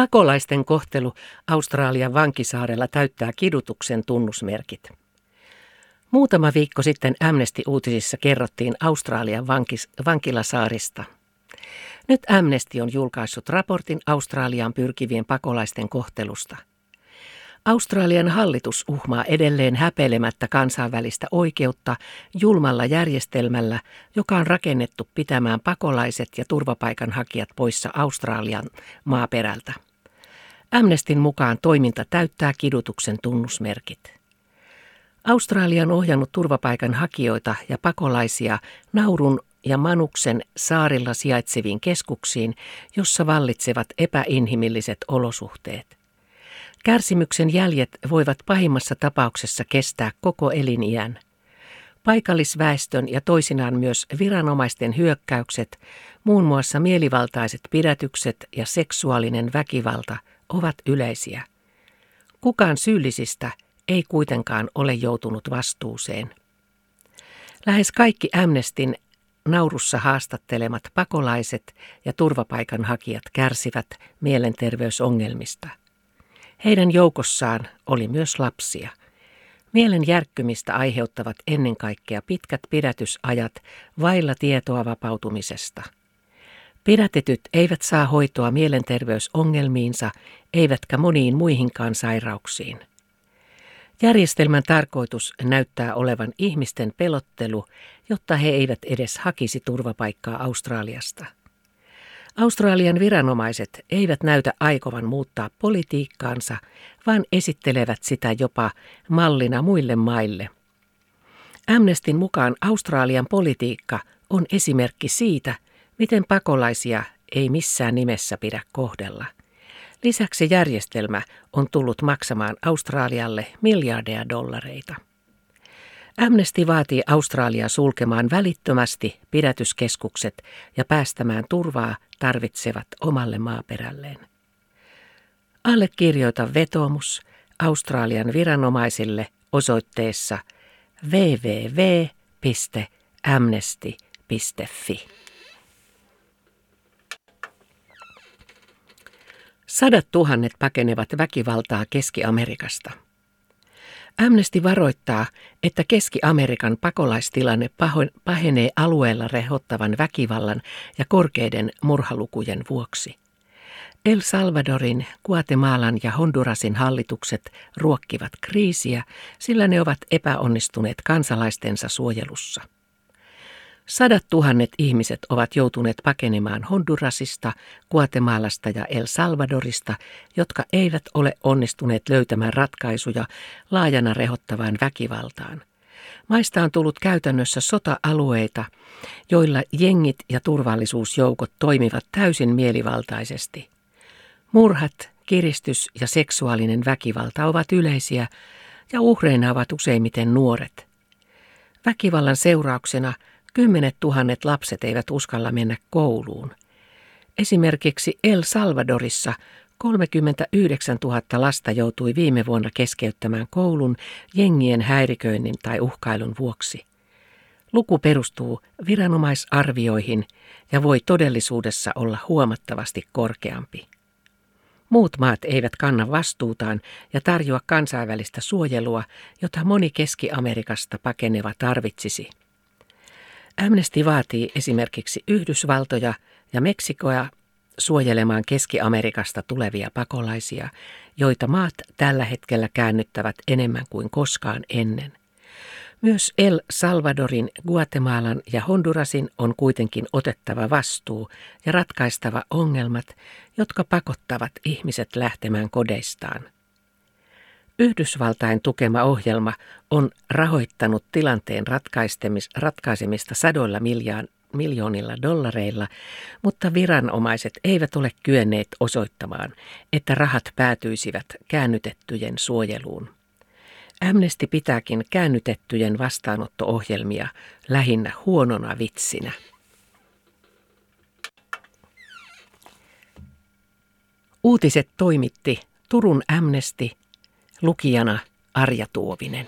Pakolaisten kohtelu Australian vankisaarella täyttää kidutuksen tunnusmerkit. Muutama viikko sitten Amnesty-uutisissa kerrottiin Australian vankis, vankilasaarista. Nyt Amnesty on julkaissut raportin Australiaan pyrkivien pakolaisten kohtelusta. Australian hallitus uhmaa edelleen häpeilemättä kansainvälistä oikeutta julmalla järjestelmällä, joka on rakennettu pitämään pakolaiset ja turvapaikanhakijat poissa Australian maaperältä. Amnestin mukaan toiminta täyttää kidutuksen tunnusmerkit. Australia on ohjannut turvapaikanhakijoita ja pakolaisia Naurun ja Manuksen saarilla sijaitseviin keskuksiin, jossa vallitsevat epäinhimilliset olosuhteet. Kärsimyksen jäljet voivat pahimmassa tapauksessa kestää koko eliniän. Paikallisväestön ja toisinaan myös viranomaisten hyökkäykset, muun muassa mielivaltaiset pidätykset ja seksuaalinen väkivalta ovat yleisiä. Kukaan syyllisistä ei kuitenkaan ole joutunut vastuuseen. Lähes kaikki Amnestin naurussa haastattelemat pakolaiset ja turvapaikanhakijat kärsivät mielenterveysongelmista. Heidän joukossaan oli myös lapsia. Mielen järkkymistä aiheuttavat ennen kaikkea pitkät pidätysajat vailla tietoa vapautumisesta – Pidätetyt eivät saa hoitoa mielenterveysongelmiinsa, eivätkä moniin muihinkaan sairauksiin. Järjestelmän tarkoitus näyttää olevan ihmisten pelottelu, jotta he eivät edes hakisi turvapaikkaa Australiasta. Australian viranomaiset eivät näytä aikovan muuttaa politiikkaansa, vaan esittelevät sitä jopa mallina muille maille. Amnestin mukaan Australian politiikka on esimerkki siitä, miten pakolaisia ei missään nimessä pidä kohdella. Lisäksi järjestelmä on tullut maksamaan Australialle miljardeja dollareita. Amnesty vaatii Australiaa sulkemaan välittömästi pidätyskeskukset ja päästämään turvaa tarvitsevat omalle maaperälleen. Allekirjoita vetoomus Australian viranomaisille osoitteessa www.amnesty.fi. Sadat tuhannet pakenevat väkivaltaa Keski-Amerikasta. Amnesty varoittaa, että Keski-Amerikan pakolaistilanne pahenee alueella rehottavan väkivallan ja korkeiden murhalukujen vuoksi. El Salvadorin, Guatemalan ja Hondurasin hallitukset ruokkivat kriisiä, sillä ne ovat epäonnistuneet kansalaistensa suojelussa. Sadat tuhannet ihmiset ovat joutuneet pakenemaan Hondurasista, Guatemalasta ja El Salvadorista, jotka eivät ole onnistuneet löytämään ratkaisuja laajana rehottavaan väkivaltaan. Maista on tullut käytännössä sota-alueita, joilla jengit ja turvallisuusjoukot toimivat täysin mielivaltaisesti. Murhat, kiristys ja seksuaalinen väkivalta ovat yleisiä ja uhreina ovat useimmiten nuoret. Väkivallan seurauksena – Kymmenet tuhannet lapset eivät uskalla mennä kouluun. Esimerkiksi El Salvadorissa 39 000 lasta joutui viime vuonna keskeyttämään koulun jengien häiriköinnin tai uhkailun vuoksi. Luku perustuu viranomaisarvioihin ja voi todellisuudessa olla huomattavasti korkeampi. Muut maat eivät kanna vastuutaan ja tarjoa kansainvälistä suojelua, jota moni Keski-Amerikasta pakeneva tarvitsisi. Amnesty vaatii esimerkiksi Yhdysvaltoja ja Meksikoa suojelemaan Keski-Amerikasta tulevia pakolaisia, joita maat tällä hetkellä käännyttävät enemmän kuin koskaan ennen. Myös El Salvadorin, Guatemalan ja Hondurasin on kuitenkin otettava vastuu ja ratkaistava ongelmat, jotka pakottavat ihmiset lähtemään kodeistaan. Yhdysvaltain tukema ohjelma on rahoittanut tilanteen ratkaisemista sadoilla miljaan, miljoonilla dollareilla, mutta viranomaiset eivät ole kyenneet osoittamaan, että rahat päätyisivät käännytettyjen suojeluun. Amnesty pitääkin käännytettyjen vastaanotto-ohjelmia lähinnä huonona vitsinä. Uutiset toimitti Turun Amnesty – Lukijana Arja Tuovinen.